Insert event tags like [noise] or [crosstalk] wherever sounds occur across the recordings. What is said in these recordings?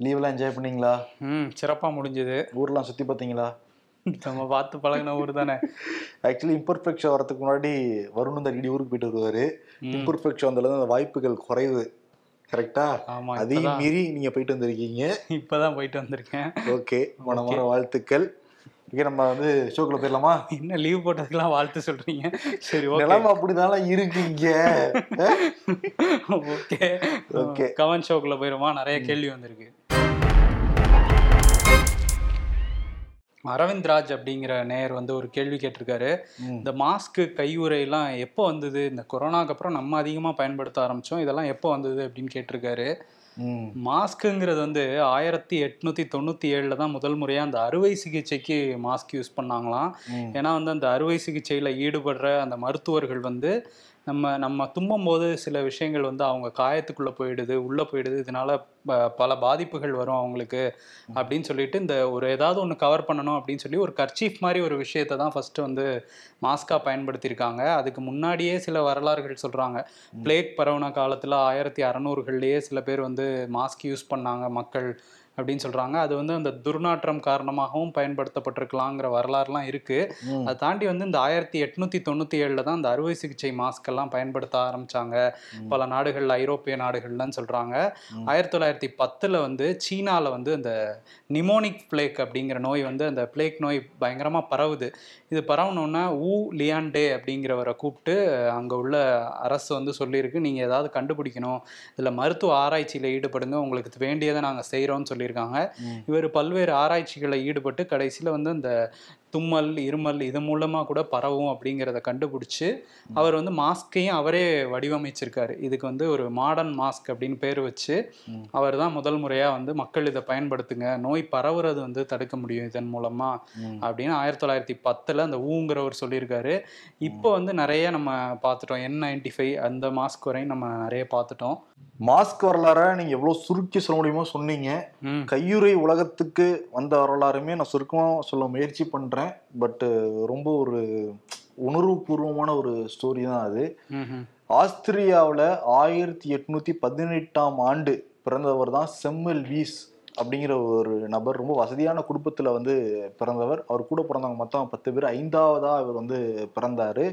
லீவ்லாம் enjoy பண்ணீங்களா? ம் சிறப்பாக முடிஞ்சது. ஊர்லாம் சுற்றி பார்த்தீங்களா நம்ம பார்த்து பழகின ஊர் தானே. ஆக்சுவலி இம்பர்ஃபெக்ட் ஷோ வரதுக்கு முன்னாடி வருண் இந்த அடிக்கடி ஊருக்கு போயிட்டு வருவாரு. இம்பர்ஃபெக்ட் ஷோ அந்த வாய்ப்புகள் குறைவு. கரெக்டா ஆமா அதையும் மீறி நீங்க போயிட்டு வந்திருக்கீங்க. இப்பதான் போயிட்டு வந்திருக்கேன். ஓகே மனமான வாழ்த்துக்கள். ஓகே நம்ம வந்து ஷோக்குள்ள போயிடலாமா? என்ன லீவ் போட்டதுக்கெல்லாம் வாழ்த்து சொல்றீங்க? சரி ஓகே நிலைமை அப்படிதானே இருக்கு இங்க. [laughs] Okay Okay. கவன் ஷோக்குள்ள போயிருமா? நிறைய கேள்வி வந்திருக்கு. அரவிந்த் ராஜ் அப்படிங்கிற நேயர் வந்து ஒரு கேள்வி கேட்டிருக்காரு. இந்த மாஸ்க்கு கையுறையெல்லாம் எப்போ வந்தது? இந்த கொரோனாக்கு அப்புறம் நம்ம அதிகமாக பயன்படுத்த ஆரம்பிச்சோம். இதெல்லாம் எப்போ வந்தது அப்படின்னு கேட்டிருக்காரு. மாஸ்க்குங்கிறது வந்து ஆயிரத்தி எட்நூத்தி தொண்ணூத்தி ஏழுல தான் முதல் முறையா அந்த அறுவை சிகிச்சைக்கு மாஸ்க் யூஸ் பண்ணாங்களாம். ஏன்னா வந்து அந்த அறுவை சிகிச்சையில ஈடுபடுற அந்த மருத்துவர்கள் வந்து நம்ம நம்ம தும்பும் போது சில விஷயங்கள் வந்து அவங்க காயத்துக்குள்ள போயிடுது உள்ள போயிடுது இதனால பல பாதிப்புகள் வரும் அவங்களுக்கு அப்படின்னு சொல்லிட்டு இந்த ஒரு ஏதாவது ஒன்று கவர் பண்ணணும் அப்படின்னு சொல்லி ஒரு கர்ச்சீஃப் மாதிரி ஒரு விஷயத்தை தான் ஃபர்ஸ்ட் வந்து மாஸ்கா பயன்படுத்தியிருக்காங்க. அதுக்கு முன்னாடியே சில வரலாறுகள் சொல்றாங்க. பிளேக் பரவுன காலத்துல ஆயிரத்தி அறநூறுகள்லயே சில பேர் வந்து மாஸ்க் யூஸ் பண்ணாங்க மக்கள். அப்படின்னு சொல்றாங்க. அது வந்து அந்த துர்நாற்றம் காரணமாகவும் பயன்படுத்தப்பட்டிருக்கலாங்கிற வரலாறுலாம் இருக்கு. அதை தாண்டி வந்து இந்த ஆயிரத்தி எட்நூத்தி தொண்ணூத்தி ஏழுல தான் இந்த அறுவை சிகிச்சை மாஸ்க் எல்லாம் பயன்படுத்த ஆரம்பிச்சாங்க. பல நாடுகள் ஐரோப்பிய நாடுகள்லாம் சொல்றாங்க. ஆயிரத்தி தொள்ளாயிரத்தி பத்துல வந்து சீனால வந்து இந்த நிமோனிக் பிளேக் அப்படிங்கிற நோய் வந்து அந்த பிளேக் நோய் பயங்கரமா பரவுது. இது பரவணுன்னா ஊ லியான்டே அப்படிங்கிறவரை கூப்பிட்டு அங்க உள்ள அரசு வந்து சொல்லியிருக்கு. நீங்க ஏதாவது கண்டுபிடிக்கணும். இதுல மருத்துவ ஆராய்ச்சியில ஈடுபடுங்க. உங்களுக்கு வேண்டியதை நாங்க செய்றோம்னு சொல்லியிருக்காங்க. இவர் பல்வேறு ஆராய்ச்சிகளை ஈடுபட்டு கடைசியில வந்து இந்த தும்மல் இருமல் இது மூலமா கூட பரவும் அப்படிங்கிறத கண்டுபிடிச்சு அவர் வந்து மாஸ்கையும் அவரே வடிவமைச்சிருக்காரு. இதுக்கு வந்து ஒரு மாடர்ன் மாஸ்க் அப்படின்னு பேர் வச்சு. அவர் தான் முதல் முறையா வந்து மக்கள் இதை பயன்படுத்துங்க நோய் பரவுறது வந்து தடுக்க முடியும் இதன் மூலமா ம். அப்படின்னு ஆயிரத்தி தொள்ளாயிரத்தி பத்துல அந்த ஊங்கிறவர் சொல்லியிருக்காரு. இப்போ வந்து நிறைய நம்ம பார்த்துட்டோம் என் நைன்டி ஃபைவ் அந்த மாஸ்க் வரையும் நம்ம நிறைய பார்த்துட்டோம். மாஸ்க் வரலாற நீங்க எவ்வளவு சுருக்கி சொல்ல முடியுமோ சொன்னீங்க. கையுறை உலகத்துக்கு வந்த வரலாறுமே நான் சுருக்கமா சொல்ல முயற்சி பண்றேன். பட் ரொம்ப ஒரு உணர்வுபூர்வமான ஒரு ஸ்டோரி தான் அது. ஆஸ்திரியாவுல ஆயிரத்தி எட்நூத்தி பதினெட்டாம் ஆண்டு பிறந்தவர் தான் செம்மல் வீஸ் அப்படிங்கிற ஒரு நபர். ரொம்ப வசதியான குடும்பத்துல வந்து பிறந்தவர். அவர் கூட பிறந்தவங்க மொத்தம் பத்து பேர். ஐந்தாவதா இவர் வந்து பிறந்தாரு.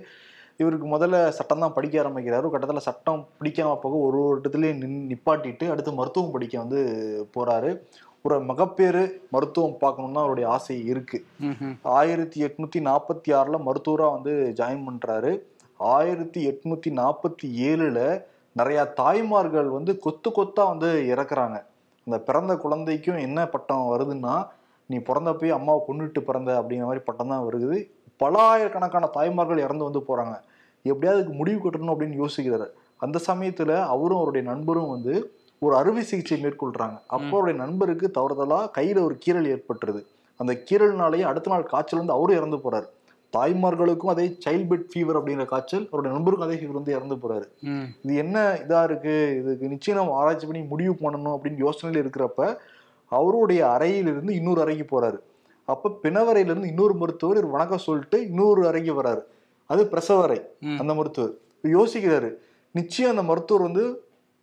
இவருக்கு முதல்ல சட்டம் தான் படிக்க ஆரம்பிக்கிறாரு. கட்டத்தில் சட்டம் பிடிக்காம போக ஒரு ஒரு இடத்துலயே நின் நிப்பாட்டிட்டு அடுத்து மருத்துவம் படிக்க வந்து போறாரு. ஒரு மகப்பேறு மருத்துவம் பார்க்கணும்னு தான் அவருடைய ஆசை இருக்கு. ஆயிரத்தி எட்நூத்தி நாற்பத்தி ஆறுல மருத்துவரா வந்து ஜாயின் பண்றாரு. ஆயிரத்தி எட்நூத்தி நாற்பத்தி ஏழுல நிறைய தாய்மார்கள் வந்து கொத்து கொத்தா வந்து இறக்குறாங்க. அந்த பிறந்த குழந்தைக்கும் என்ன பட்டம் வருதுன்னா நீ பிறந்தப்பயே அம்மாவை கொன்னுட்டு பிறந்த அப்படிங்கிற மாதிரி பட்டம் தான் வருது. பல ஆயிரக்கணக்கான தாய்மார்கள் இறந்து வந்து போறாங்க. எப்படியாவது முடிவு கட்டணும் அப்படின்னு யோசிக்கிறாரு. அந்த சமயத்துல அவரும் அவருடைய நண்பரும் வந்து ஒரு அறுவை சிகிச்சை மேற்கொள்றாங்க. அப்போ அவருடைய நண்பருக்கு தவறுதலா கையில ஒரு கீறல் ஏற்பட்டுருது. அந்த கீறல்னாலேயே அடுத்த நாள் காய்ச்சல் வந்து அவரும் இறந்து போறாரு. தாய்மார்களுக்கும் அதே சைல்ட் பெட் ஃபீவர் அப்படிங்கிற காய்ச்சல் அவருடைய நண்பருக்கும் அதே ஃபீவர் வந்து இறந்து போறாரு. இது என்ன இதா இருக்கு? இதுக்கு நிச்சயம் நம்ம ஆராய்ச்சி பண்ணி முடிவு பண்ணணும் அப்படின்னு யோசனையில இருக்கிறப்ப அவருடைய அறையிலிருந்து இன்னொரு அறைக்கு போறாரு. அப்ப பிணவரையிலிருந்து இன்னொரு மருத்துவர் வணக்கம் சொல்லிட்டு இன்னொரு அறைக்கு வராரு. அது பிரசவ அறை. ம். அந்த மருத்துவர். யோசிக்கிறாரு. நிச்சயம் அந்த மருத்துவர் வந்து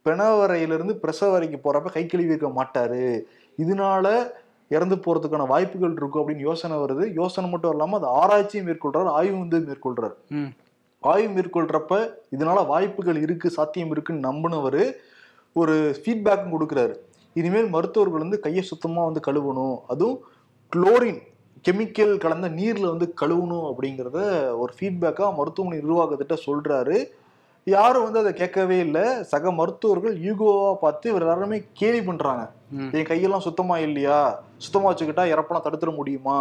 பிணவரையிலிருந்து பிரசவ அறைக்கு போறப்ப கை கழுவி இருக்க மாட்டாரு. இதனால இறந்து போறதுக்கான வாய்ப்புகள் இருக்கும் அப்படின்னு யோசனை வருது. யோசனை மட்டும் இல்லாம அது ஆராய்ச்சியும் மேற்கொள்றாரு ஆய்வு வந்து மேற்கொள்றாரு. ம். ஆய்வு மேற்கொள்றப்ப இதனால வாய்ப்புகள் இருக்கு சாத்தியம் இருக்குன்னு நம்பினவர் ஒரு ஃபீட்பேக்கும் கொடுக்குறாரு. இனிமேல் மருத்துவர்கள் வந்து கையை சுத்தமா வந்து கழுவணும். அதுவும் குளோரின் கெமிக்கல் கலந்த நீர்ல வந்து கழுவணும் அப்படிங்கிறத ஒரு ஃபீட்பேக்கா மருத்துவமனை நிர்வாகத்திட்ட சொல்றாரு. யாரும் வந்து அதை கேட்கவே இல்லை. சக மருத்துவர்கள் யூகோவா பார்த்து இவர் எல்லாருமே கேலி பண்றாங்க. என் கையெல்லாம் சுத்தமா இல்லையா? சுத்தமா வச்சுக்கிட்டா இறப்பெல்லாம் தடுத்துட முடியுமா?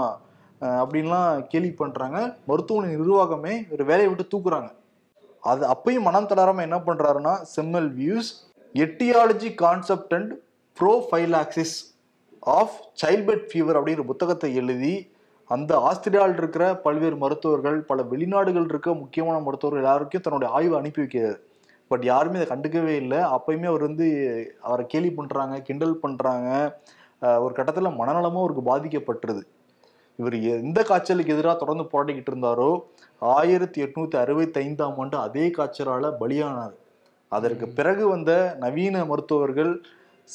அப்படின்லாம் கேலி பண்றாங்க. மருத்துவமனை நிர்வாகமே ஒரு வேலையை விட்டு தூக்குறாங்க. அது அப்பயும் மனம் தளராம என்ன பண்றாருன்னா Semmelweis etiology concept and prophylaxis of childbed fever அப்படிங்கிற புத்தகத்தை எழுதி அந்த ஆஸ்திரேலியாவில் இருக்கிற பல்வேறு மருத்துவர்கள் பல வெளிநாடுகள் இருக்க முக்கியமான மருத்துவர்கள் எல்லாருக்கும் தன்னுடைய ஆய்வை அனுப்பி வைக்கிறார் பட் யாருமே அதை கண்டுக்கவே இல்லை. அப்பயுமே அவர் வந்து அவரை கேலி பண்றாங்க கிண்டல் பண்றாங்க. அஹ் ஒரு கட்டத்துல மனநலமும் அவருக்கு பாதிக்கப்பட்டுருது. இவர் எந்த காய்ச்சலுக்கு எதிராக தொடர்ந்து போராடிக்கிட்டு இருந்தாரோ ஆயிரத்தி எட்நூத்தி அறுபத்தி ஐந்தாம் ஆண்டு அதே காய்ச்சலால பலியானார். அதற்கு பிறகு வந்த நவீன மருத்துவர்கள்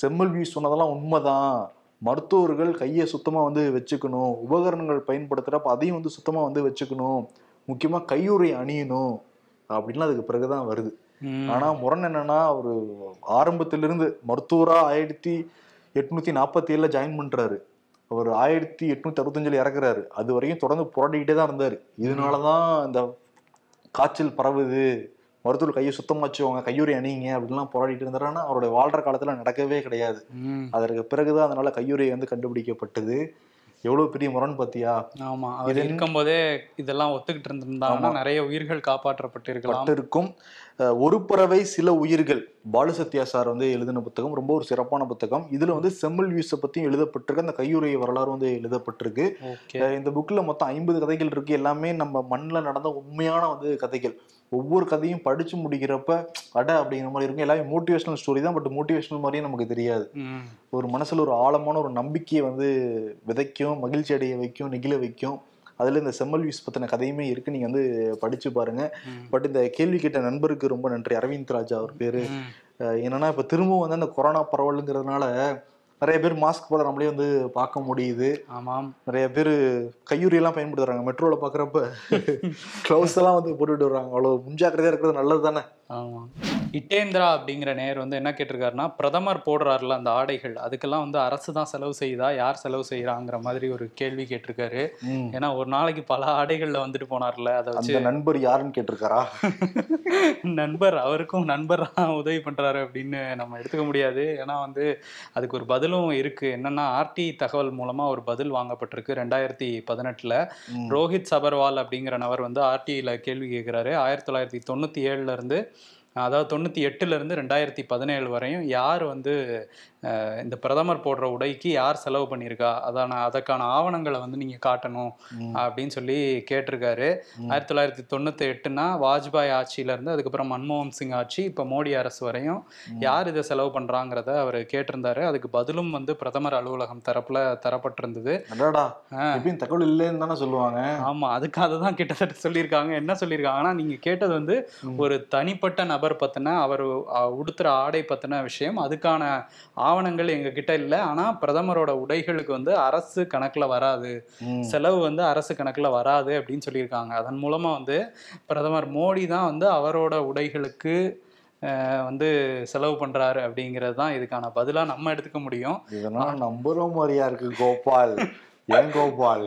செம்மல்வி சொன்னதெல்லாம் உண்மைதான். மருத்துவர்கள் கையை சுத்தமா வந்து வச்சுக்கணும். உபகரணங்கள் பயன்படுத்துறப்ப அதையும் வந்து சுத்தமா வந்து வச்சுக்கணும். முக்கியமா கையுறை அணியணும். அப்படின்லாம் அதுக்கு பிறகுதான் வருது. ம். ஆனா முரண் என்னன்னா ஒரு ஆரம்பத்திலிருந்து மருத்துவரா ஆயிரத்தி எட்நூத்தி நாற்பத்தி ஏழுல ஜாயின் பண்றாரு. அவர் ஆயிரத்தி எட்நூத்தி அறுபத்தஞ்சுல இறக்குறாரு. அது வரைக்கும் தொடர்ந்து போராடிக்கிட்டே தான் இருந்தாரு. இதனாலதான் இந்த காய்ச்சல் பரவுது. மருத்துவர் கையை சுத்தமா வச்சுக்கோங்க கையுறை அணிங்க அப்படின்லாம் போராடிட்டு இருந்தாரு. ஆனா அவருடைய வாழ்ற காலத்துல நடக்கவே கிடையாது. அதற்கு பிறகுதான் அதனால கையுறை வந்து கண்டுபிடிக்கப்பட்டது. எவ்வளவு பெரிய முரண் பாத்தியா? ஆமா. அவர் இருக்கும்போதே இதெல்லாம் ஒத்துக்கிட்டு இருந்திருந்தாங்கன்னா நிறைய உயிர்கள் காப்பாற்றப்பட்டிருக்கலாம். பட்டு இருக்கும் ஒரு பறவை சில உயிர்கள். பாலு சத்யா சார் வந்து எழுதின புத்தகம் ரொம்ப ஒரு சிறப்பான புத்தகம். இதுல வந்து செம்மல் வியூஸை பத்தியும் எழுதப்பட்டிருக்கு. அந்த கையுறை வரலாறு வந்து எழுதப்பட்டிருக்கு. இந்த புக்ல மொத்தம் ஐம்பது கதைகள் இருக்கு. எல்லாமே நம்ம மண்ணில் நடந்த உண்மையான வந்து கதைகள். ஒவ்வொரு கதையும் படிச்சு முடிக்கிறப்ப அட அப்படிங்கிற மாதிரி இருக்கும். எல்லாமே மோட்டிவேஷனல் ஸ்டோரி தான் பட் மோட்டிவேஷனல் மாதிரியும் நமக்கு தெரியாது. ஒரு மனசுல ஒரு ஆழமான ஒரு நம்பிக்கையை வந்து விதைக்கும் மகிழ்ச்சி அடைய வைக்கும் நெகிழ வைக்கும். அதுல இந்த செம்மல் வியூஸ் பத்தின கதையுமே இருக்கு. நீங்க வந்து படிச்சு பாருங்க. ம். பட் இந்த கேள்வி கேட்ட நண்பருக்கு ரொம்ப நன்றி. அரவிந்த் ராஜா அவர் பேரு. என்னன்னா இப்ப திரும்பவும் வந்து அந்த கொரோனா பரவலுங்கிறதுனால நிறைய பேர் மாஸ்க் போட நம்மளே வந்து பார்க்க முடியுது. ஆமாம். நிறைய பேர் கையுறி எல்லாம் பயன்படுத்துறாங்க மெட்ரோல பாக்குறப்ப க்ளவுஸ் எல்லாம் வந்து போட்டுட்டு வர்றாங்க. அவ்வளவு முன்ஜாக்கிரதையா இருக்கிறது நல்லது தானே ஆமா. இட்டேந்திரா அப்படிங்கிற நேர் வந்து என்ன கேட்டிருக்காருன்னா பிரதமர் போடுறாருல அந்த ஆடைகள் அதுக்கெல்லாம் வந்து அரசு தான் செலவு செய்யுதா யார் செலவு செய்யறாங்கிற மாதிரி ஒரு கேள்வி கேட்டிருக்காரு. ஏன்னா ஒரு நாளைக்கு பல ஆடைகள்ல வந்துட்டு போனார்ல அதை வச்சு நண்பர் யாருன்னு கேட்டிருக்காரா? [laughs] நண்பர் அவருக்கும் நண்பர் தான் உதவி பண்றாரு அப்படின்னு நம்ம எடுத்துக்க முடியாது. ஏன்னா வந்து அதுக்கு ஒரு பதிலும் இருக்கு. என்னன்னா ஆர்டி தகவல் மூலமா ஒரு பதில் வாங்கப்பட்டிருக்கு ரெண்டாயிரத்தி பதினெட்டுல. ரோஹித் சபர்வால் அப்படிங்கிற நபர் வந்து ஆர்டியில் கேள்வி கேட்குறாரு. ஆயிரத்தி தொள்ளாயிரத்தி தொண்ணூற்றி ஏழுல இருந்து அதாவது தொண்ணூற்றி எட்டுல இருந்து ரெண்டாயிரத்தி பதினேழு வரையும் யார் வந்து இந்த பிரதமர் போடுற உடைக்கு யார் செலவு பண்ணியிருக்கா? அதான அதற்கான ஆவணங்களை வந்து நீங்கள் காட்டணும். அப்படின்னு சொல்லி கேட்டிருக்காரு. ஆயிரத்தி தொள்ளாயிரத்தி தொண்ணூற்றி எட்டுனா வாஜ்பாய் ஆட்சியில இருந்து அதுக்கப்புறம் மன்மோகன் சிங் ஆட்சி இப்போ மோடி அரசு வரையும் யார் இதை செலவு பண்ணுறாங்கிறத அவர் கேட்டிருந்தாரு. அதுக்கு பதிலும் வந்து பிரதமர் அலுவலகம் தரப்புல தரப்பட்டிருந்தது. தகவல் இல்லைன்னு தானே சொல்லுவாங்க. ஆமா அதுக்காக தான் கிட்டத்தட்ட சொல்லியிருக்காங்க. என்ன சொல்லியிருக்காங்கன்னா நீங்க கேட்டது வந்து ஒரு தனிப்பட்ட நபர் பத்தின அவர் அஹ், உடுத்துற ஆடை பத்தின விஷயம் அதுக்கான ஆவணங்கள் எங்க கிட்ட இல்லை. ஆனா பிரதமரோட உடைகளுக்கு வந்து அரசு கணக்குல வராது. செலவு வந்து அரசு கணக்குல வராது அப்படின்னு சொல்லியிருக்காங்க. அதன் மூலமா வந்து பிரதமர் மோடி தான் வந்து அவரோட உடைகளுக்கு வந்து செலவு பண்றாரு அப்படிங்கிறது தான் இதுக்கான பதிலா நம்ம எடுத்துக்க முடியும். இதெல்லாம் நம்புற மாதிரியா இருக்கு கோபால். ஏன் கோபால்?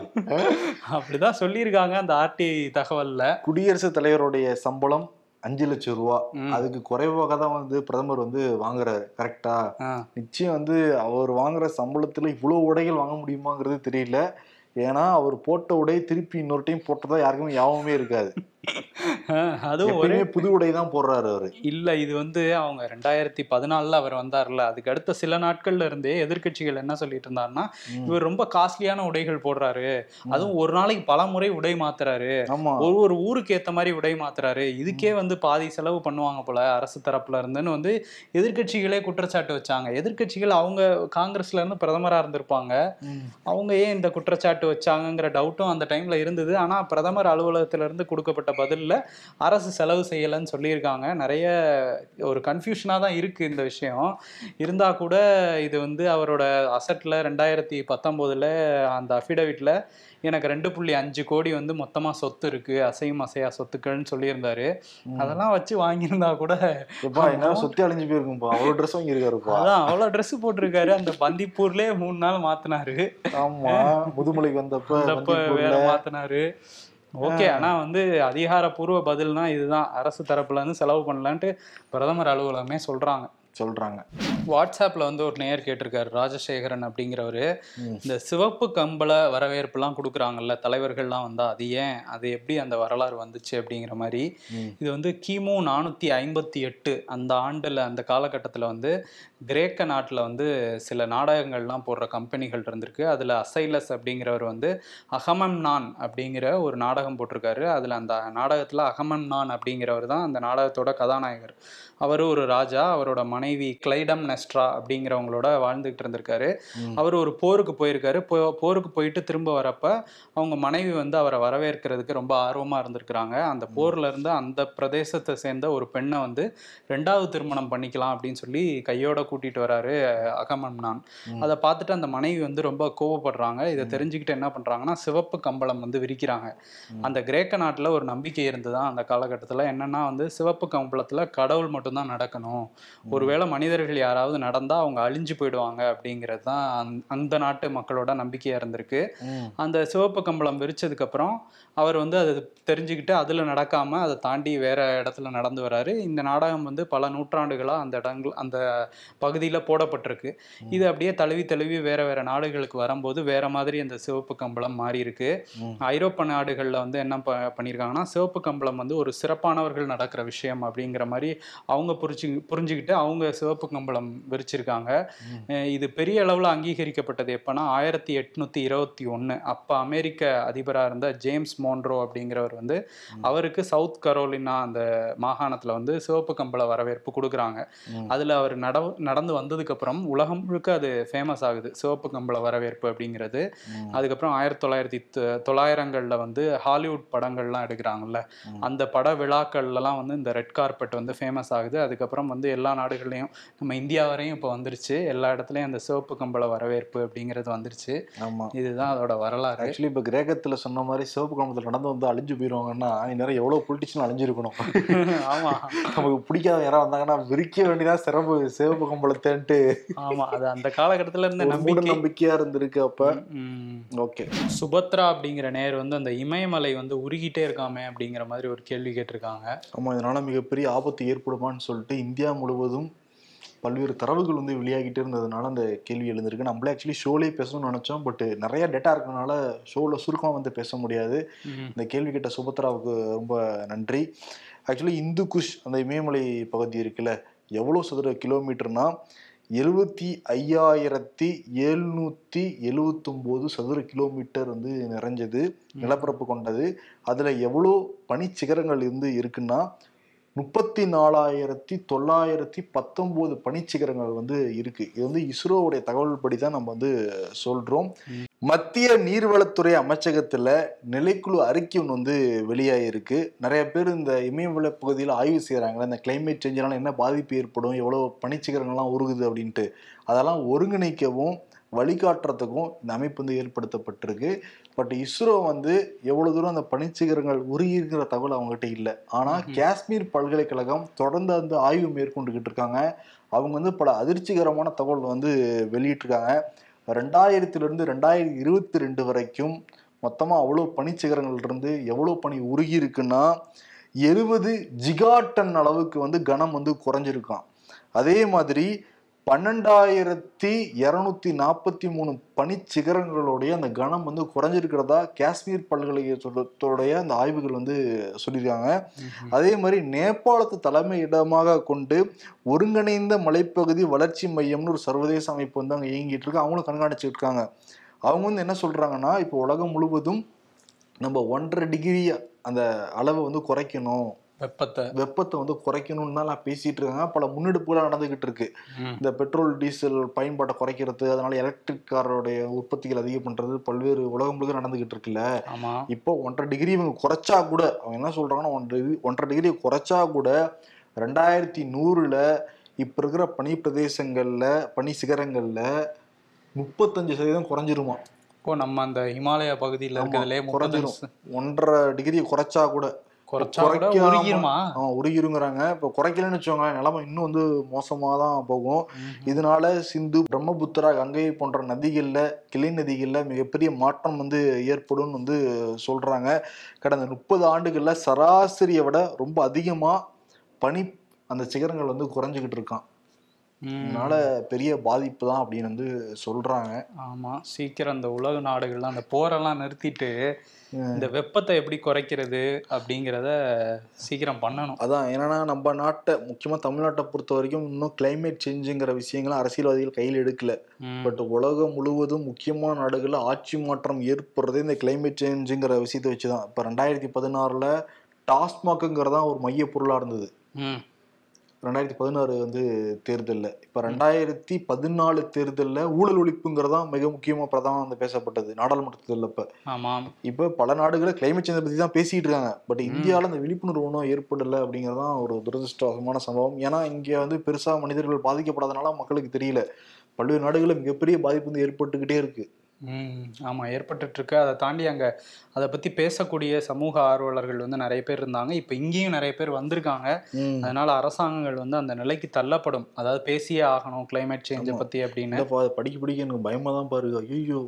அப்படிதான் சொல்லியிருக்காங்க அந்த ஆர்டி தகவல்ல. குடியரசுத் தலைவருடைய சம்பளம்? அஞ்சு லட்சம் ரூபா. அதுக்கு குறைவாக தான் வந்து பிரதமர் வந்து வாங்குறாரு. கரெக்டா நிச்சயம் வந்து அவர் வாங்குற சம்பளத்துல இவ்வளவு உடைகள் வாங்க முடியுமாங்கிறது தெரியல. ஏன்னா அவர் போட்ட உடை திருப்பி இன்னொரு டைம் போட்டதா யாருக்குமே யாவுமே இருக்காது. அதுவும் ஒரே புது உடை தான் போடுறாரு அவரு. இல்ல இது வந்து அவங்க ரெண்டாயிரத்தி பதினாலுல அவர் வந்தார்ல. அதுக்கு அடுத்த சில நாட்கள்ல இருந்தே எதிர்க்கட்சிகள் என்ன சொல்லிட்டு இருந்தாருன்னா. இவர் ரொம்ப காஸ்ட்லியான உடைகள் போடுறாரு. அதுவும் ஒரு நாளைக்கு பல முறை உடை மாத்துறாரு. ஒரு ஊருக்கு ஏத்த மாதிரி உடை மாத்துறாரு. இதுக்கே வந்து பாதி செலவு பண்ணுவாங்க போல அரசு தரப்புல இருந்துன்னு வந்து எதிர்க்கட்சிகளே குற்றச்சாட்டு வச்சாங்க. எதிர்க்கட்சிகள் அவங்க காங்கிரஸ்ல இருந்து பிரதமரா இருந்திருப்பாங்க. அவங்க ஏன் இந்த குற்றச்சாட்டு வச்சாங்கங்கிற டவுட்டும் அந்த டைம்ல இருந்தது. ஆனா பிரதமர் அலுவலகத்துல இருந்து கொடுக்கப்பட்ட பதில்ல அரசு செலவு செய்யலைன்னு சொல்லியிருக்காங்க. நிறைய ஒரு கன்ஃபியூஷனாக தான் இருக்கு இந்த விஷயம். இருந்தா கூட இது வந்து அவரோட அசட்ல ரெண்டாயிரத்தி பத்தொம்போதுல அந்த அஃபிடவிட்ல எனக்கு ரெண்டு புள்ளி அஞ்சு கோடி வந்து மொத்தமா சொத்து இருக்கு. அசையும் அசையா சொத்துக்கள்னு சொல்லியிருந்தாரு. அதெல்லாம் வச்சு வாங்கியிருந்தா கூட சுத்தி அழிஞ்சு போயிருக்கும்பா. அவ்வளவு ட்ரெஸ் வாங்கி இருக்காருப்பா அதான் அவ்வளோ ட்ரெஸ் போட்டிருக்காரு. அந்த பந்திப்பூர்லயே மூணு நாள் மாத்தினாரு. ஆமா முதுமலைக்கு வந்தப்ப வேற மாத்தினாரு. ஓகே ஆனா வந்து அதிகாரப்பூர்வ பதில்னா இதுதான். அரசு தரப்புல இருந்து செலவு பண்ணலான்ட்டு பிரதமர் அலுவலகமே சொல்றாங்க. சொல்றாங்க. வாட்ஸ்அப்ல வந்து ஒரு நேயர் கேட்டிருக்காரு ராஜசேகரன் அப்படிங்கிறவரு. இந்த சிவப்பு கம்பள வரவேற்புலாம் கொடுக்குறாங்கல்ல தலைவர்கள்லாம் வந்தா அது ஏன்? அது எப்படி அந்த வரலாறு வந்துச்சு அப்படிங்கிற மாதிரி. இது வந்து கிமு நானூற்றி ஐம்பத்தி எட்டு அந்த ஆண்டில் அந்த காலகட்டத்தில் வந்து கிரேக்க நாட்டில் வந்து சில நாடகங்கள்லாம் போடுற கம்பெனிகள் இருந்திருக்கு. அதில் அசைலஸ் அப்படிங்கிறவர் வந்து அகமம் நான் அப்படிங்கிற ஒரு நாடகம் போட்டிருக்காரு. அதில் அந்த நாடகத்தில் அகமம் நான் அப்படிங்கிறவர் தான் அந்த நாடகத்தோட கதாநாயகர். அவர் ஒரு ராஜா அவரோட மனைவி கிளைடம் கிளிட்டோமேஸ்ட்ரா அப்படிங்கிறவங்களோட வாழ்ந்துகிட்டு இருந்திருக்காரு. அவர் ஒரு போருக்கு போயிருக்காரு. போ- போருக்கு போயிட்டு திரும்ப வரப்ப அவங்க மனைவி வந்து அவரை வரவேற்கிறதுக்கு ரொம்ப ஆர்வமா இருந்திருக்கிறாங்க. அந்த போர்ல இருந்து அந்த பிரதேசத்தை சேர்ந்த ஒரு பெண்ணை வந்து ரெண்டாவது திருமணம் பண்ணிக்கலாம் அப்படின்னு சொல்லி கையோட கூட்டிட்டு வராரு அகமம்னான். அதை பார்த்துட்டு அந்த மனைவி வந்து ரொம்ப கோவப்படுறாங்க. இதை தெரிஞ்சுக்கிட்டு என்ன பண்றாங்கன்னா சிவப்பு கம்பளம் வந்து விரிக்கிறாங்க. அந்த கிரேக்க நாட்டுல ஒரு நம்பிக்கை இருந்துதான் அந்த காலகட்டத்துல. என்னன்னா வந்து சிவப்பு கம்பளத்துல கடவுள் மட்டும்தான் நடக்கணும். ஒருவேளை மனிதர்கள் யாராவது நடந்தா அவங்க அழிஞ்சு போயிடுவாங்க அப்படிங்கிறது தான் அந்த- நாட்டு மக்களோட நம்பிக்கையா இருந்திருக்கு. அந்த சிவப்பு கம்பளம் விரிச்சதுக்கு அப்புறம் அவர் வந்து அதை தெரிஞ்சுக்கிட்டு அதுல நடக்காம அதை தாண்டி வேற இடத்துல நடந்து வராரு. இந்த நாடகம் வந்து பல நூற்றாண்டுகளா அந்த இடங்கள் அந்த பகுதியில போடப்பட்டிருக்கு. இது அப்படியே தழுவி தழுவி வேற வேற நாடுகளுக்கு வரும்போது வேற மாதிரி அந்த சிவப்பு கம்பளம் மாறி இருக்கு ம். ஐரோப்பா நாடுகள்ல வந்து என்ன ப பண்ணியிருக்காங்கன்னா சிவப்பு கம்பளம் வந்து ஒரு சிறப்பானவர்கள் நடக்கிற விஷயம் அப்படிங்கிற மாதிரி அவங்க புரிஞ்சு புரிஞ்சுக்கிட்டு அவங்க சிவப்பு கம்பளம் விரிச்சிருக்காங்க. இது பெரிய அளவில் அங்கீகரிக்கப்பட்டது எப்போனா ஆயிரத்தி எட்நூத்தி இருபத்தி ஒன்று அப்போ அமெரிக்க அதிபராக இருந்த ஜேம்ஸ் மோன்ரோ அப்படிங்கிறவர் வந்து அவருக்கு சவுத் கரோலினா அந்த மாகாணத்தில் வந்து சிவப்பு கம்பள வரவேற்பு கொடுக்குறாங்க. அதில் அவர் நட நடந்து வந்ததுக்கப்புறம் உலகம் முழுக்க அது ஃபேமஸ் ஆகுது. சிவப்பு கம்பள வரவேற்பு அப்படிங்கிறது. அதுக்கப்புறம் ஆயிரத்தி தொள்ளாயிரத்தி தொள்ளாயிரங்கள்ல வந்து ஹாலிவுட் படங்கள்லாம் எடுக்கிறாங்கல்ல. அந்த பட விழாக்கள்லாம் வந்து இந்த ரெட் கார்பெட் வந்து ஃபேமஸ் ஆகுது. அதுக்கப்புறம் வந்து எல்லா நாடுகள்லையும் நம்ம இந்தியா வரையும் இப்போ வந்துருச்சு. எல்லா இடத்துலையும் அந்த சிவப்பு கம்பள வரவேற்பு அப்படிங்கிறது வந்துருச்சு. ஆமா. இதுதான் அதோட வரலாறு. ஆக்சுவலி இப்ப கிரேக்கத்துல சொன்ன மாதிரி சிவப்பு கம்பளத்துல நடந்து வந்து அழிஞ்சு போயிருவாங்கன்னா இந்நேரம் எவ்வளவு பொலிட்டிஷன் அழிஞ்சிருக்கணும். [laughs] ஆமா. நமக்கு பிடிக்காத யாராவது வந்தாங்கன்னா விரிக்க வேண்டியதான் சிறப்பு சிவப்பு கம்பளத்தேன்ட்டு ஆமா அது அந்த காலகட்டத்துல இருந்த நம்பிக்கை. நம்பிக்கையா இருந்திருக்கு அப்ப. ஓகே சுபத்ரா அப்படிங்கிற நேர் வந்து அந்த இமயமலை வந்து உருகிட்டே இருக்காமே அப்படிங்கிற மாதிரி ஒரு கேள்வி கேட்டிருக்காங்க. ஆமா இதனால மிகப்பெரிய ஆபத்து ஏற்படுமான்னு சொல்லிட்டு இந்தியா முழுவதும் பல்வேறு தரவுகள் வந்து வெளியாகிட்டே இருந்ததுனால அந்த கேள்வி எழுந்திருக்கு. நம்மளே ஆக்சுவலி ஷோலே பேசணும்னு நினைச்சோம். பட் நிறைய டேட்டா இருக்கனால ஷோவில் சுருக்கமா வந்து பேச முடியாது. இந்த கேள்வி கேட்ட சுபத்ராவுக்கு ரொம்ப நன்றி. ஆக்சுவலி இந்து குஷ் அந்த இமயமலை பகுதி இருக்குல்ல எவ்வளோ சதுர கிலோமீட்டர்னா எழுபத்தி ஐயாயிரத்தி எழுநூற்றி எழுவத்தொம்போது சதுர கிலோமீட்டர் வந்து நிறைஞ்சது நிலப்பரப்பு கொண்டது. அதில் எவ்வளோ பனிச்சிகரங்கள் இருந்து இருக்குன்னா முப்பத்தி நாலாயிரத்தி தொள்ளாயிரத்தி பத்தொம்போது பனிச்சிகரங்கள் வந்து இருக்கு. இது வந்து இஸ்ரோவுடைய தகவல் படி தான் நம்ம வந்து சொல்றோம். மத்திய நீர்வளத்துறை அமைச்சகத்தில் நிலைக்குழு அறிக்கை ஒன்று வந்து வெளியாகிருக்கு நிறைய பேர் இந்த இமயமலை பகுதியில் ஆய்வு செய்கிறாங்க இந்த கிளைமேட் சேஞ்சினால என்ன பாதிப்பு ஏற்படும் எவ்வளோ பனிச்சிகரங்கள்லாம் உருகுது அப்படின்ட்டு. அதெல்லாம் ஒருங்கிணைக்கவும் வழிகாட்டுறதுக்கும் இந்த அமைப்பு வந்து ஏற்படுத்தப்பட்டிருக்கு. பட் இஸ்ரோ வந்து எவ்வளவு தூரம் அந்த பனிச்சிகரங்கள் உருகிருக்கிற தகவல் அவங்ககிட்ட இல்லை. ஆனா காஷ்மீர் பல்கலைக்கழகம் தொடர்ந்து அந்த ஆய்வு மேற்கொண்டுகிட்டு இருக்காங்க. அவங்க வந்து பல அதிர்ச்சிகரமான தகவல் வந்து வெளியிட்டிருக்காங்க. ரெண்டாயிரத்துல இருந்து ரெண்டாயிரத்தி இருபத்தி ரெண்டு வரைக்கும் மொத்தமா அவ்வளோ பனிச்சிகரங்கள் இருந்து எவ்வளோ பனி உருகி இருக்குன்னா எழுபது ஜிகாட்டன் அளவுக்கு வந்து கனம் வந்து குறைஞ்சிருக்கான் அதே மாதிரி பன்னெண்டாயிரத்தி இரநூத்தி நாற்பத்தி மூணு பனிச்சிகரங்களுடைய அந்த கனம் வந்து குறைஞ்சிருக்கிறதா காஷ்மீர் பல்கலைக்கழகத்துடைய அந்த ஆய்வுகள் வந்து சொல்லியிருக்காங்க. அதே மாதிரி நேபாளத்தை தலைமை இடமாக கொண்டு ஒருங்கிணைந்த மலைப்பகுதி வளர்ச்சி மையம்னு ஒரு சர்வதேச அமைப்பு வந்து அங்கே இயங்கிட்டு இருக்கு. அவங்களும் கண்காணிச்சுட்டு இருக்காங்க அவங்க வந்து என்ன சொல்றாங்கன்னா இப்போ உலகம் முழுவதும் நம்ம ஒன்றரை டிகிரி அந்த அளவை வந்து குறைக்கணும். வெப்பத்தை. வெப்பத்தை வந்து குறைக்கணும்னு தான் பேசிட்டு இருக்காங்க பல முன்னெடுப்புகள் நடந்துகிட்டு இருக்கு. இந்த பெட்ரோல் டீசல் பயன்பாட்டை குறைக்கிறது அதனால எலக்ட்ரிக் காரோடைய உற்பத்திகள் அதிகம் பண்றது பல்வேறு உலகம் முழுக்க நடந்துகிட்டு இருக்குல்ல இப்போ ஒன்றரை டிகிரி இவங்க குறைச்சா கூட அவங்க என்ன சொல்றாங்கன்னா ஒன்றரை ஒன்றரை டிகிரி குறைச்சா கூட ரெண்டாயிரத்தி நூறுல இப்ப இருக்கிற பனி பிரதேசங்கள்ல பனி சிகரங்கள்ல முப்பத்தஞ்சு சதவீதம் குறைஞ்சிருமா? இப்போ நம்ம அந்த ஹிமாலய பகுதியில இருக்கிறதுலே குறைஞ்சிரும். ஒன்றரை டிகிரி குறைச்சா கூட. உருகிருங்கிறாங்க. இப்போ குறைக்கலன்னு வச்சோங்க நிலைமை இன்னும் வந்து மோசமாக தான் போகும் இதனால சிந்து பிரம்மபுத்திரா கங்கை போன்ற நதிகள்ல கிளை நதிகள்ல மிகப்பெரிய மாற்றம் வந்து ஏற்படும் வந்து சொல்றாங்க. கடந்த முப்பது ஆண்டுகள்ல சராசரியை விட ரொம்ப அதிகமா பனி அந்த சிகரங்கள் வந்து குறைஞ்சிக்கிட்டு இருக்கான். ம். அதனால பெரிய பாதிப்பு தான் அப்படின்னு வந்து சொல்றாங்க. ஆமா. சீக்கிரம் அந்த உலக நாடுகள்லாம் அந்த போரெல்லாம் நிறுத்திட்டு இந்த வெப்பத்தை எப்படி குறைக்கிறது அப்படிங்கிறத சீக்கிரம் பண்ணணும். அதான். என்னன்னா நம்ம நாட்டை முக்கியமா தமிழ்நாட்டை பொறுத்த வரைக்கும் இன்னும் கிளைமேட் சேஞ்சுங்கிற விஷயங்களை அரசியல்வாதிகள் கையில் எடுக்கல. பட் உலகம் முழுவதும் முக்கியமான நாடுகளில் ஆட்சி மாற்றம் ஏற்படுறதே இந்த கிளைமேட் சேஞ்சுங்கிற விஷயத்தை வச்சு தான் இப்போ ரெண்டாயிரத்தி பதினாறில் டாஸ்மாக்குங்கிறதான் ஒரு மைய பொருளாக இருந்தது. ரெண்டாயிரத்தி பதினாறு வந்து தேர்தல்ல. இப்ப ரெண்டாயிரத்தி பதினாலு தேர்தல்ல ஊழல் ஒழிப்புங்கிறதான் மிக முக்கியமா பிரதானம் வந்து பேசப்பட்டது நாடாளுமன்ற தேர்தல் அப்ப ஆமாம் இப்ப பல நாடுகள கிளைமேட் சேஞ்சை பத்தி தான் பேசிட்டு இருக்காங்க. பட் இந்தியால அந்த விழிப்புணர்வு ஒன்றும் ஏற்படல அப்படிங்கறதுதான் ஒரு துரதிருஷ்டவசமான சம்பவம். ஏன்னா இங்க வந்து பெருசா மனிதர்கள் பாதிக்கப்படாதனால மக்களுக்கு தெரியல. பல்வேறு நாடுகளில் மிகப்பெரிய பாதிப்பு வந்து ஏற்பட்டுக்கிட்டே இருக்கு. ம் ஆமாம் ஏற்பட்டுட்டு இருக்கு அதை தாண்டி அங்கே அதை பற்றி பேசக்கூடிய சமூக ஆர்வலர்கள் வந்து நிறைய பேர் இருந்தாங்க. இப்போ இங்கேயும் நிறைய பேர் வந்திருக்காங்க. அதனால அரசாங்கங்கள் வந்து அந்த நிலைக்கு தள்ளப்படும். அதாவது பேசியே ஆகணும் climate சேஞ்சை. பற்றி அப்படின்னு. படிக்க படிக்க எனக்கு பயமா தான் பாருங்க ஐயோ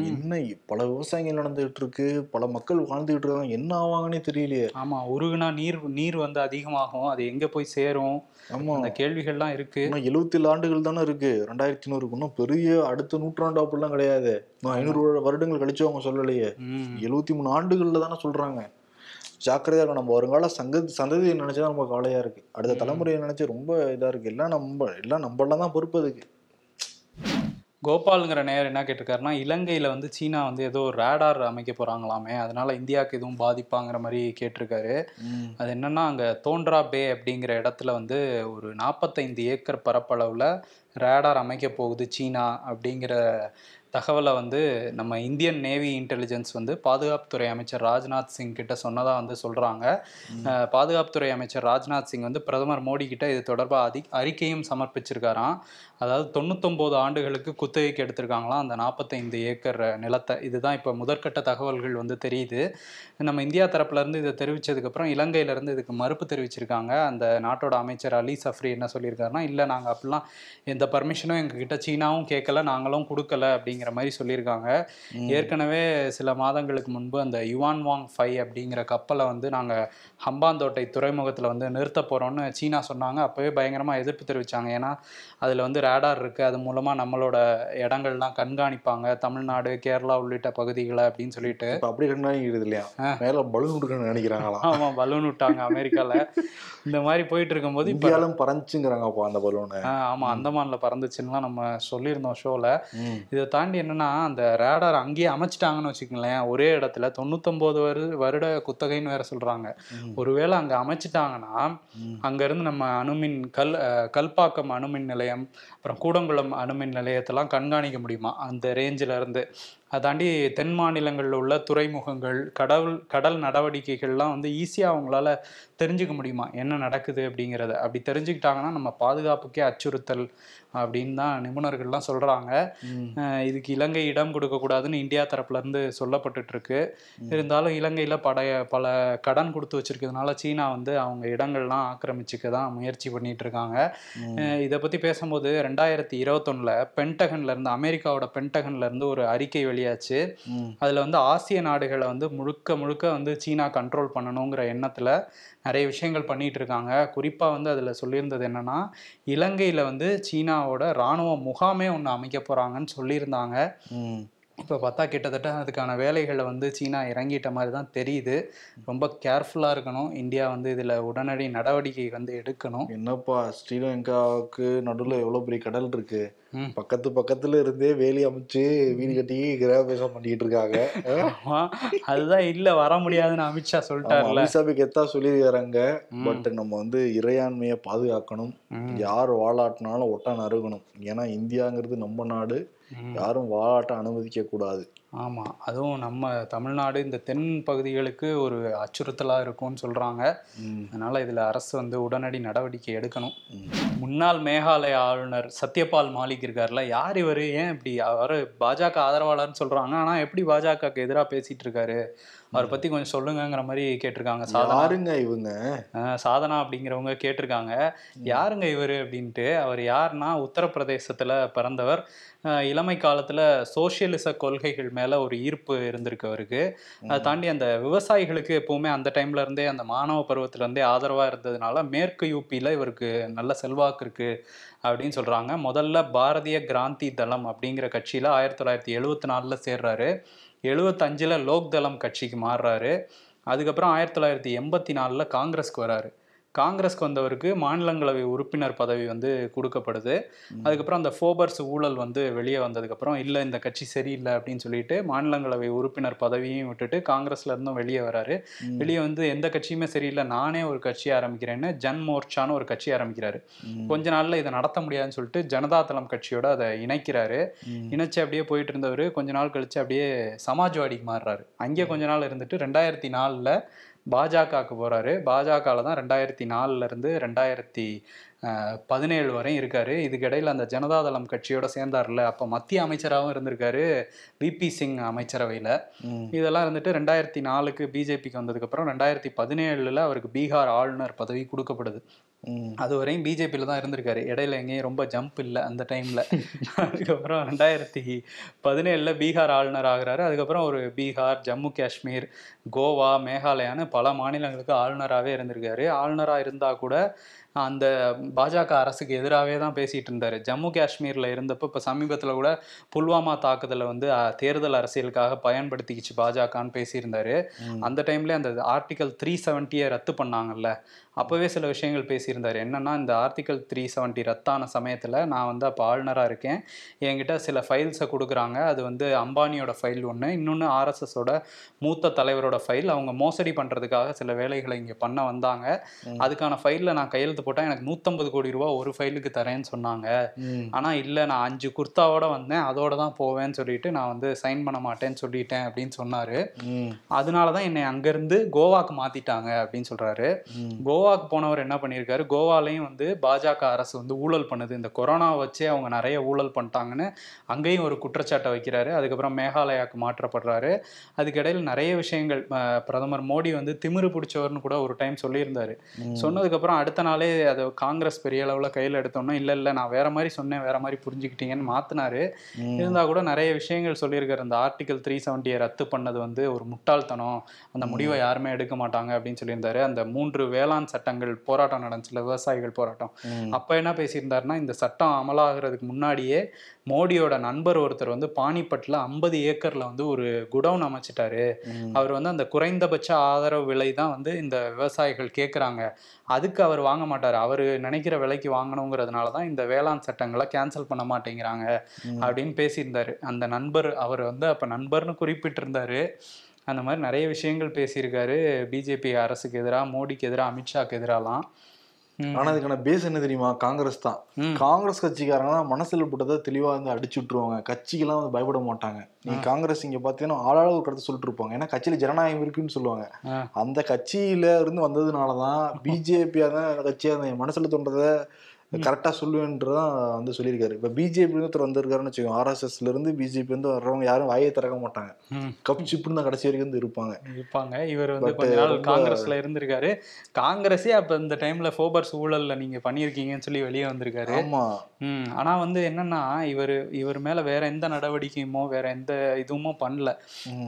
என்ன பல விவசாயங்கள் நடந்துகிட்டு இருக்கு பல மக்கள் வாழ்ந்துகிட்டு இருக்காங்க என்ன ஆவாங்கன்னே தெரியலையே. ஆமா உருகுனா நீர் நீர் வந்து அதிகமாகும் அது எங்க போய் சேரும்? ஆமா. அந்த கேள்விகள்லாம் இருக்கு. எழுபத்தி ஏழு ஆண்டுகள் தானே இருக்கு. ரெண்டாயிரத்தி நூறுக்கு இன்னும் பெரிய அடுத்த நூற்றாண்டு அப்படிலாம் கிடையாது. ஐநூறு வருடங்கள் கழிச்சு அவங்க சொல்லலையே. எழுபத்தி மூணு ஆண்டுகள்ல தானே சொல்றாங்க. ஜாக்கிரதையா இருக்கும் நம்ம வருங்கால சங்க சந்ததியை நினைச்சா நம்ம கவலையா இருக்கு. அடுத்த தலைமுறையை நினைச்சு ரொம்ப இதா இருக்கு. எல்லாம் நம்ம எல்லாம் நம்மளாம் தான் பொறுப்பு அதுக்கு. கோபாலுங்கிற நேயர் என்ன கேட்டிருக்காருன்னா இலங்கையில வந்து சீனா வந்து ஏதோ ரேடார் அமைக்க போறாங்களாமே அதனால இந்தியாவுக்கு எதுவும் பாதிப்பாங்கிற மாதிரி கேட்டிருக்காரு. அது என்னன்னா அங்க தோன்றா பே அப்படிங்கிற இடத்துல வந்து ஒரு நாற்பத்தைந்து ஏக்கர் பரப்பளவுல ரேடார் அமைக்க போகுது சீனா அப்படிங்கிற தகவலை வந்து நம்ம இந்தியன் நேவி இன்டெலிஜென்ஸ் வந்து பாதுகாப்புத்துறை அமைச்சர் ராஜ்நாத் சிங் கிட்ட சொன்னதா வந்து சொல்றாங்க. அஹ், பாதுகாப்புத்துறை அமைச்சர் ராஜ்நாத் சிங் வந்து பிரதமர் மோடி கிட்ட இது தொடர்பாக அதி அறிக்கையும் சமர்ப்பிச்சிருக்காராம். அதாவது தொண்ணூத்தொம்போது ஆண்டுகளுக்கு குத்தகைக்கு எடுத்திருக்காங்களாம் அந்த நாற்பத்தைந்து ஏக்கர் நிலத்தை. இதுதான் இப்போ முதற்கட்ட தகவல்கள் வந்து தெரியுது. நம்ம இந்தியா தரப்புல இருந்து இதை தெரிவிச்சதுக்கப்புறம் இலங்கையில இருந்து இதுக்கு மறுப்பு தெரிவிச்சிருக்காங்க. அந்த நாட்டோட அமைச்சர் அலி சஃப்ரி என்ன சொல்லியிருக்காருன்னா இல்லை நாங்கள் அப்படிலாம் எந்த பர்மிஷனும் எங்ககிட்ட சீனாவும் கேட்கல நாங்களும் கொடுக்கல அப்படிங்கிற மாதிரி சொல்லியிருக்காங்க. ஏற்கனவே சில மாதங்களுக்கு முன்பு அந்த யுவான் வாங் ஃபைவ் அப்படிங்கிற கப்பலை வந்து நாங்கள் ஹம்பாந்தோட்டை துறைமுகத்தில் வந்து நிறுத்த போகிறோம்னு சீனா சொன்னாங்க. அப்போவே பயங்கரமாக எதிர்ப்பு தெரிவித்தாங்க ஏன்னா அதில் வந்து ரேடார் இருக்குது அது மூலமாக நம்மளோட இடங்கள்லாம் கண்காணிப்பாங்க. தமிழ்நாடு கேரளா உள்ளிட்ட பகுதிகளை அப்படின்னு சொல்லிட்டு. அப்படி கண்காணிக்கிறது இல்லையா? மேல பலூன் கொடுக்கணும்னு நினைக்கிறாங்களாம் ஆமாம் பலூன் விட்டாங்க அமெரிக்காவில் இந்த மாதிரி போயிட்டு இருக்கும்போது இப்போ இந்தியாலும் பறந்துச்சுங்கிறாங்கப்பா அந்த பலூனு. ஆமாம் அந்தமானில் பறந்துச்சுன்னுலாம் நம்ம சொல்லியிருந்தோம் ஷோவில் இதை தாண்டி என்னன்னா அந்த ரேடார் அங்கேயே அமைச்சிட்டாங்கன்னு வச்சுக்கோங்களேன். ஒரே இடத்துல தொண்ணூத்தொன்பது வரு வருட குத்தகைன்னு வேற சொல்றாங்க. ஒருவேளை அங்க அமைச்சிட்டாங்கன்னா அங்க இருந்து நம்ம அணுமின் கல் கல்பாக்கம் அணுமின் நிலையம் அப்புறம் கூடங்குளம் அணுமின் நிலையத்தெல்லாம் கண்காணிக்க முடியுமா? அந்த ரேஞ்சில் இருந்து. அதாண்டி தென் மாநிலங்களில் உள்ள துறைமுகங்கள் கடல் கடல் நடவடிக்கைகள்லாம் வந்து ஈஸியாக அவங்களால தெரிஞ்சுக்க முடியுமா? என்ன நடக்குது அப்படிங்கிறத. அப்படி தெரிஞ்சுக்கிட்டாங்கன்னா நம்ம பாதுகாப்புக்கே அச்சுறுத்தல் அப்படின்னு தான் நிபுணர்கள்லாம் சொல்கிறாங்க இதுக்கு இலங்கை இடம் கொடுக்கக்கூடாதுன்னு இந்தியா தரப்புல இருந்து சொல்லப்பட்டுட்டு இருக்கு இருந்தாலும் இலங்கையில் படைய பல கடன் கொடுத்து வச்சிருக்கிறதுனால சீனா வந்து அவங்க இடங்கள்லாம் ஆக்கிரமிச்சுக்க தான் முயற்சி பண்ணிட்டு இருக்காங்க. இதை பற்றி பேசும்போது ரெண்டாயிரத்தி இருபத்தொன்னில் பென்டகன்ல இருந்து அமெரிக்காவோட பென்டகன்ல இருந்து ஒரு அறிக்கை வெளியாச்சு. அதில் வந்து ஆசிய நாடுகளை வந்து முழுக்க முழுக்க வந்து சீனா கண்ட்ரோல் பண்ணணுங்கிற எண்ணத்தில் நிறைய விஷயங்கள் பண்ணிட்டு இருக்காங்க. குறிப்பாக வந்து அதில் சொல்லியிருந்தது என்னன்னா இலங்கையில் வந்து சீனாவோட இராணுவ முகாமே ஒன்று அமைக்க போகிறாங்கன்னு சொல்லியிருந்தாங்க. இப்போ பார்த்தா கிட்டத்தட்ட அதுக்கான வேலைகளை வந்து சீனா இறங்கிட்ட மாதிரி தான் தெரியுது. ரொம்ப கேர்ஃபுல்லாக இருக்கணும். இந்தியா வந்து இதில் உடனடி நடவடிக்கை வந்து எடுக்கணும். என்னப்பா ஸ்ரீலங்காவுக்கு நடுவுல எவ்வளவு பெரிய கடல் இருக்கு. ம். பக்கத்து பக்கத்துல இருந்தே வேலி அமைச்சு வீடு கட்டி கிரகபேசம் பண்ணிட்டு இருக்காங்க. அதுதான் இல்லை வர முடியாதுன்னு அமித்ஷா சொல்லிட்டார்ல. அமித்ஷாபுக்கு எத்தா சொல்லியிருக்காங்க. பட் நம்ம வந்து இறையாண்மையை பாதுகாக்கணும். யார் வாலாட்டினாலும் ஒட்ட நறுகணும். ஏன்னா இந்தியாங்கிறது நம்ம நாடு. யாரும் வாலாட்ட அனுமதிக்க கூடாது ஆமா அதுவும் நம்ம தமிழ்நாடு இந்த தென் பகுதிகளுக்கு ஒரு அச்சுறுத்தலா இருக்கும்னு சொல்றாங்க. ம். அதனால இதுல அரசு வந்து உடனடி நடவடிக்கை எடுக்கணும். முன்னாள் மேகாலய ஆளுநர் சத்யபால் மாலிக் இருக்கார்ல யார் இவரு? ஏன் இப்படி அவர் பாஜக ஆதரவாளர்னு சொல்றாங்க. ஆனா எப்படி பாஜகவுக்கு எதிராக பேசிட்டு இருக்காரு? அவரை பத்தி கொஞ்சம் சொல்லுங்கங்கிற மாதிரி கேட்டிருக்காங்க. சாதனா. யாருங்க இவங்க சாதனா அப்படிங்கிறவங்க கேட்டிருக்காங்க. யாருங்க இவர் அப்படின்ட்டு அவர் யாருன்னா உத்தரப்பிரதேசத்துல பிறந்தவர். இளமை காலத்துல சோசியலிச கொள்கைகள் மேல ஒரு ஈர்ப்பு இருந்திருக்கு அவருக்கு. அதை தாண்டி அந்த விவசாயிகளுக்கு எப்பவுமே அந்த டைம்ல இருந்தே அந்த மாணவ பருவத்துல இருந்தே ஆதரவா இருந்ததுனால மேற்கு யூபியில இவருக்கு நல்ல செல்வாக்கு இருக்கு அப்படின்னு சொல்றாங்க. முதல்ல பாரதிய கிராந்தி தளம் அப்படிங்கிற கட்சியில ஆயிரத்தி தொள்ளாயிரத்தி எழுவத்தி நாலுல சேர்றாரு. எழுபத்தஞ்சில் லோக் தளம் கட்சிக்கு மாறுறாரு. அதுக்கப்புறம் ஆயிரத்தி தொள்ளாயிரத்தி எண்பத்தி நாலில் காங்கிரஸ்க்கு வராரு. காங்கிரஸ்க்கு வந்தவருக்கு மாநிலங்களவை உறுப்பினர் பதவி வந்து கொடுக்கப்படுது. அதுக்கப்புறம் அந்த ஃபோபர்ஸ் ஊழல் வந்து வெளியே வந்ததுக்கப்புறம் இல்லை இந்த கட்சி சரியில்லை அப்படின்னு சொல்லிட்டு மாநிலங்களவை உறுப்பினர் பதவியும் விட்டுட்டு காங்கிரஸ்ல இருந்தும் வெளியே வராரு. வெளியே வந்து எந்த கட்சியுமே சரியில்லை நானே ஒரு கட்சி ஆரம்பிக்கிறேன்னு ஜன் மோர்ச்சான்னு ஒரு கட்சி ஆரம்பிக்கிறாரு. கொஞ்ச நாள்ல இதை நடத்த முடியாதுன்னு சொல்லிட்டு ஜனதாதளம் கட்சியோட அதை இணைக்கிறாரு. இணைச்சு அப்படியே போயிட்டு இருந்தவர் கொஞ்ச நாள் கழிச்சு அப்படியே சமாஜ்வாடிக்கு மாறுறாரு. அங்கே கொஞ்ச நாள் இருந்துட்டு ரெண்டாயிரத்தி நாலில் பாஜகவுக்கு போறாரு. பாஜகவில் தான் ரெண்டாயிரத்தி நாலுல இருந்து ரெண்டாயிரத்தி பதினேழு வரையும் இருக்காரு. இதுக்கிடையில் அந்த ஜனதாதளம் கட்சியோட சேர்ந்தார்ல அப்போ மத்திய அமைச்சராகவும் இருந்திருக்காரு விபி சிங் அமைச்சரவையில். இதெல்லாம் இருந்துட்டு ரெண்டாயிரத்தி நாலுக்கு பிஜேபிக்கு வந்ததுக்கப்புறம் ரெண்டாயிரத்தி பதினேழுல அவருக்கு பீகார் ஆளுநர் பதவி கொடுக்கப்படுது. அது வரையும் பிஜேபியில் தான் இருந்திருக்காரு. இடையில எங்கேயும் ரொம்ப ஜம்ப் இல்லை அந்த டைமில் அதுக்கப்புறம் ரெண்டாயிரத்தி பதினேழில் பீகார் ஆளுநர் ஆகிறாரு. அதுக்கப்புறம் ஒரு பீகார் ஜம்மு காஷ்மீர் கோவா மேகாலயான்னு பல மாநிலங்களுக்கு ஆளுநராகவே இருந்திருக்காரு. ஆளுநராக இருந்தால் கூட அந்த பாஜக அரசுக்கு எதிராகவே தான் பேசிட்டு இருந்தாரு. ஜம்மு காஷ்மீர்ல இருந்தப்போ இப்போ சமீபத்தில் கூட புல்வாமா தாக்குதலை வந்து தேர்தல் அரசியலுக்காக பயன்படுத்திக்கிச்சு பாஜகன்னு பேசியிருந்தாரு. அந்த டைம்ல அந்த ஆர்டிகல் த்ரீ செவன்ட்டியை ரத்து பண்ணாங்கல்ல. அப்போவே சில விஷயங்கள் பேசியிருந்தாரு. என்னன்னா இந்த ஆர்டிகல் த்ரீ செவன்ட்டி ரத்தான சமயத்தில் நான் வந்து அப்போ ஆளுநராக இருக்கேன். என்கிட்ட சில ஃபைல்ஸை கொடுக்குறாங்க. அது வந்து அம்பானியோட ஃபைல் ஒன்று இன்னொன்று ஆர்எஸ்எஸோட மூத்த தலைவரோட ஃபைல் அவங்க மோசடி பண்ணுறதுக்காக சில வேலைகளை இங்கே பண்ண வந்தாங்க. அதுக்கான ஃபைலில் நான் கையெழுத்து போட்டால் எனக்கு நூற்றம்பது கோடி ரூபா ஒரு ஃபைலுக்கு தரேன்னு சொன்னாங்க. ம். ஆனால் இல்லை நான் அஞ்சு குர்த்தாவோட வந்தேன். அதோட தான் போவேன்னு சொல்லிட்டு நான் வந்து சைன் பண்ண மாட்டேன்னு சொல்லிட்டேன் அப்படின்னு சொன்னார். ம். அதனால தான் என்னை அங்கேருந்து கோவாக்கு மாற்றிட்டாங்க அப்படின்னு சொல்கிறாரு ம். கோவாக்கு போனவர் என்ன பண்ணியிருக்காரு கோவாலையும் வந்து பாஜக அரசு வந்து ஊழல் பண்ணுது. இந்த கொரோனா வச்சே அவங்க நிறைய ஊழல் பண்ணிட்டாங்கன்னு அங்கேயும் ஒரு குற்றச்சாட்டை வைக்கிறாரு. அதுக்கப்புறம் மேகாலயாவுக்கு மாற்றப்படுறாரு. அதுக்கிடையில் நிறைய விஷயங்கள் பிரதமர் மோடி வந்து திமிரு பிடிச்சவர்னு கூட ஒரு டைம் சொல்லியிருந்தாரு. சொன்னதுக்கப்புறம் அடுத்த நாளே அதை காங்கிரஸ் பெரிய அளவில் கையில் எடுத்தோன்னா இல்லை இல்லை நான் வேற மாதிரி சொன்னேன் வேற மாதிரி புரிஞ்சுக்கிட்டீங்கன்னு மாற்றினாரு ம். இருந்தால் கூட நிறைய விஷயங்கள் சொல்லியிருக்காரு. அந்த ஆர்டிகல் த்ரீ செவன்ட்டியை ரத்து பண்ணது வந்து ஒரு முட்டாள்தனம். அந்த முடிவை யாருமே எடுக்க மாட்டாங்க அப்படின்னு சொல்லியிருந்தாரு. அந்த மூன்று வேளாண் சட்டங்கள் போராட்டம் நடந்துச்சுல விவசாயிகள் போராட்டம். அப்போ என்ன பேசியிருந்தாருன்னா இந்த சட்டம் அமலாகிறதுக்கு முன்னாடியே மோடியோட நண்பர் ஒருத்தர் வந்து பானிபட்டில் ஐம்பது ஏக்கர்ல வந்து ஒரு குடவுன் அமைச்சிட்டாரு. அவர் வந்து அந்த குறைந்தபட்ச ஆதரவு விலை தான் வந்து இந்த விவசாயிகள் கேட்குறாங்க அதுக்கு அவர் வாங்க மாட்டார் அவர் நினைக்கிற விலைக்கு வாங்கணுங்கிறதுனால தான் இந்த வேளாண் சட்டங்களை கேன்சல் பண்ண மாட்டேங்கிறாங்க. அப்படின்னு பேசியிருந்தாரு அந்த நண்பர் அவர் வந்து அப்போ நண்பர்னு குறிப்பிட்டிருந்தாரு அந்த மாதிரி நிறைய விஷயங்கள் பேசியிருக்காரு பிஜேபி அரசுக்கு எதிராக மோடிக்கு எதிராக அமித்ஷாக்கு எதிராலாம். ஆனா இதுக்கான பேஸ் என்ன தெரியுமா? காங்கிரஸ் தான். காங்கிரஸ் கட்சிக்காரங்க மனசுல போட்டதை தெளிவா வந்து அடிச்சு விட்டுருவாங்க கட்சிக்கெல்லாம் வந்து பயப்பட மாட்டாங்க. நீ காங்கிரஸ் இங்க பாத்தீங்கன்னா ஆளாள ஒரு கருத்து சொல்லிட்டு இருப்பாங்க ஏன்னா கட்சியில ஜனநாயகம் இருக்குன்னு சொல்லுவாங்க. அந்த கட்சியில இருந்து வந்ததுனாலதான் [laughs] பிஜேபி தான் கட்சியா மனசுல தோன்றதை கரெக்டா சொல்லுவேன்றதான் வந்து சொல்லியிருக்காரு. இப்ப பிஜேபி ஒருத்தர் வந்திருக்காருன்னு வச்சுக்கோங்க. ஆர்எஸ்எஸ்ல இருந்து பிஜேபி வந்து வர்றவங்க யாரும் வாயை திறக்க மாட்டாங்க. கப் சிப்புன்னு தான் கடைசி வரைக்கும் வந்து இருப்பாங்க. இருப்பாங்க. இவர் வந்து கொஞ்ச நாள் காங்கிரஸ்ல இருந்திருக்காரு. காங்கிரஸே அப்ப இந்த டைம்ல ஃபோபர்ஸ் ஊழல்ல நீங்க பண்ணியிருக்கீங்கன்னு சொல்லி வெளியே வந்திருக்காரு. ஆமா. ம். ஆனா வந்து என்னன்னா இவர் இவர் மேல வேற எந்த நடவடிக்கையுமோ வேற எந்த இதுவுமோ பண்ணல.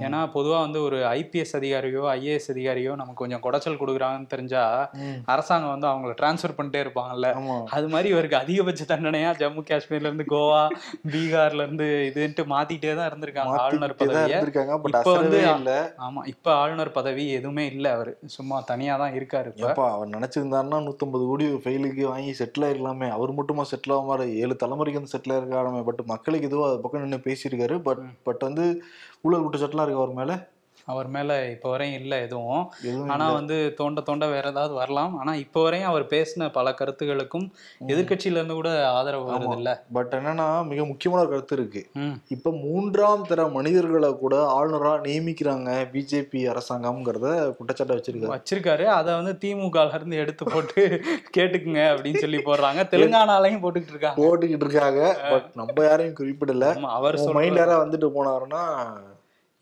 ஏன்னா பொதுவா வந்து ஒரு ஐபிஎஸ் அதிகாரியோ ஐஏஎஸ் அதிகாரியோ நமக்கு கொஞ்சம் குடைச்சல் கொடுக்குறாங்கன்னு தெரிஞ்சா. அரசாங்கம் வந்து அவங்கள டிரான்ஸ்ஃபர் பண்ணிட்டே இருப்பாங்கல்ல. அது மாதிரி இவருக்கு அதிகபட்ச தண்டனையா ஜம்மு காஷ்மீர்ல இருந்து கோவா பீகார்ல இருந்து இதுன்ட்டு மாத்திட்டே தான் இருந்திருக்காங்க ஆளுநர் பதவியை. இப்ப வந்து ஆமா இப்ப ஆளுநர் பதவி எதுவுமே இல்ல அவரு. சும்மா தனியா தான் இருக்காரு இப்ப. அவர் நினைச்சிருந்தாருன்னா நூத்தம்பது கோடி ஃபெயிலுக்கு வாங்கி செட்டில் ஆயிருக்கலாமே. அவர் மட்டுமா செட்டில் ஆக மாதிரி ஏழு தலைமுறைக்கு வந்து செட்டில் இருக்காமே பட் மக்களுக்கு எதுவோ அது பக்கம் நின்று பேசியிருக்காரு. பட் பட் வந்து ஊழல் குற்றச்சாட்டுலாம் இருக்கு அவர் மேல. அவர் மேல இப்ப வரையும் இல்ல எதுவும். ஆனா வந்து தோண்ட தோண்ட வேற ஏதாவது வரலாம். ஆனா இப்ப வரையும் அவர் பேசின பல கருத்துகளுக்கும் எதிர்க்கட்சியில இருந்து கூட ஆதரவு வருது இல்ல பட் என்னன்னா மிக முக்கியமான கருத்து இருக்கு. இப்ப மூன்றாம் தர மனிதர்களை கூட ஆளுநரா நியமிக்கிறாங்க பிஜேபி அரசாங்கம்ங்கிறத குற்றச்சாட்டை வச்சிருக்காரு. வச்சிருக்காரு. அதை வந்து திமுக இருந்து எடுத்து போட்டு [laughs] கேட்டுக்குங்க அப்படின்னு சொல்லி போடுறாங்க. தெலுங்கானாலையும் போட்டுக்கிட்டு இருக்காங்க. போட்டுக்கிட்டு இருக்காங்க. பட் நம்ம யாரையும் குறிப்பிடல. அவர் மைண்ட் சொல்ற யாரா வந்துட்டு போனாருன்னா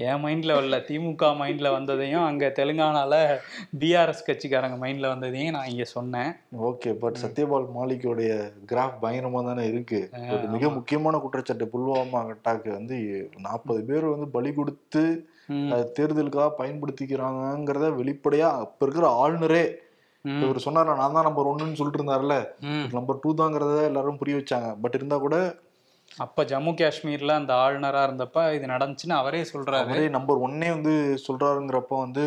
என் மைண்ட்ல வரல. திமுக மைண்ட்ல வந்ததையும் அங்க தெலுங்கானால பிஆர்எஸ் கட்சிக்காரங்க மைண்ட்ல வந்ததையும் நான் இங்க சொன்னேன். ஓகே பட் சத்யபால் மாலிக்கோடைய கிராஃப் பயங்கரமா தானே இருக்கு ஒரு மிக முக்கியமான குற்றச்சாட்டு புல்வாமா அட்டாக்கு வந்து நாற்பது பேர் வந்து பலி கொடுத்து தேர்தலுக்காக பயன்படுத்திக்கிறாங்கங்கிறத வெளிப்படையா அப்ப இருக்கிற ஆளுநரே இவர் சொன்னார்ல நான் தான் நம்பர் ஒன்னுன்னு சொல்லிட்டு இருந்தாருல. நம்பர் டூ தாங்கிறத எல்லாரும் புரிய வச்சாங்க. பட் இருந்தா கூட அப்ப ஜம்மு காஷ்மீர்ல அந்த ஆளுநரா இருந்தப்ப இது நடந்துச்சுன்னு அவரே சொல்றாரு. அவரே நம்பர் ஒன்னே வந்து சொல்றாருங்கிறப்ப வந்து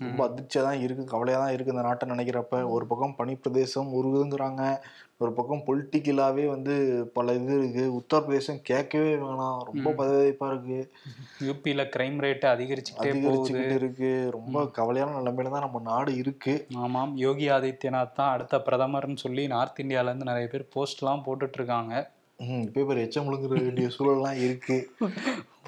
ரொம்ப அதிர்ச்சியா தான் இருக்கு கவலையா தான் இருக்கு இந்த நாட்டை நினைக்கிறப்ப. ஒரு பக்கம் பனிப்பிரதேசம் உருகுதுங்கிறாங்க ஒரு பக்கம் பொலிட்டிக்கலாவே வந்து பல இது இருக்கு. உத்தரப்பிரதேசம் கேட்கவே வேணாம் ரொம்ப பதவிப்பா இருக்கு. யூபியில கிரைம் ரேட் அதிகரிச்சுக்கிட்டே போகுது. அதிகரிச்சுக்கிட்டு இருக்கு. ரொம்ப கவலையான நிலைமையில தான் நம்ம நாடு இருக்கு. ஆமாம் யோகி ஆதித்யநாத் தான் அடுத்த பிரதமர்னு சொல்லி நார்த் இந்தியால இருந்து நிறைய பேர் போஸ்ட்லாம் போட்டுட்டு இருக்காங்க. பேப்பர் எச்சம் முழுங்குற வேண்டிய [laughs] சூழல்லாம் இருக்கு.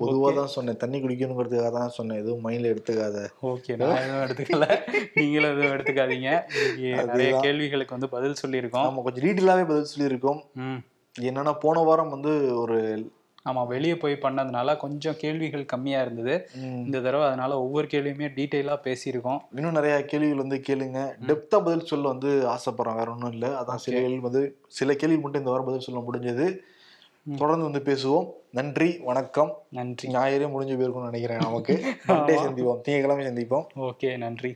பொதுவா தான் சொன்னேன். தண்ணி குடிக்கணுங்கிறதுக்காக தான் சொன்னேன். எதுவும் மைண்ட்ல எடுத்துக்காத. ஓகே நான் எதுவும் எடுத்துக்கல. நீங்களும் எதுவும் எடுத்துக்காதீங்க. நிறைய. கேள்விகளுக்கு வந்து பதில் சொல்லியிருக்கோம். நம்ம கொஞ்சம் டீட்டெயிலாவே பதில் சொல்லியிருக்கோம். என்னன்னா போன வாரம் வந்து ஒரு ஆமா வெளியே போய் பண்ணதுனால கொஞ்சம் கேள்விகள் கம்மியா இருந்தது. இந்த தடவை அதனால ஒவ்வொரு கேள்வியுமே டீட்டெயிலா பேசியிருக்கோம். இன்னும் நிறைய கேள்விகள் வந்து கேளுங்க. டெப்தா பதில் சொல்ல வந்து ஆசைப்படுறோம் வேற ஒன்றும் இல்லை. அதான் சில கேள்வி வந்து சில கேள்வி மட்டும் இந்த வாரம் பதில் சொல்ல முடிஞ்சது. தொடர்ந்து வந்து பேசுவோம். நன்றி வணக்கம். நன்றி. ஞாயிறே முடிஞ்சு போயிருக்கும்னு நினைக்கிறேன் நமக்கு. [laughs] சந்திப்போம். திங்கக்கிழமை சந்திப்போம். ஓகே நன்றி.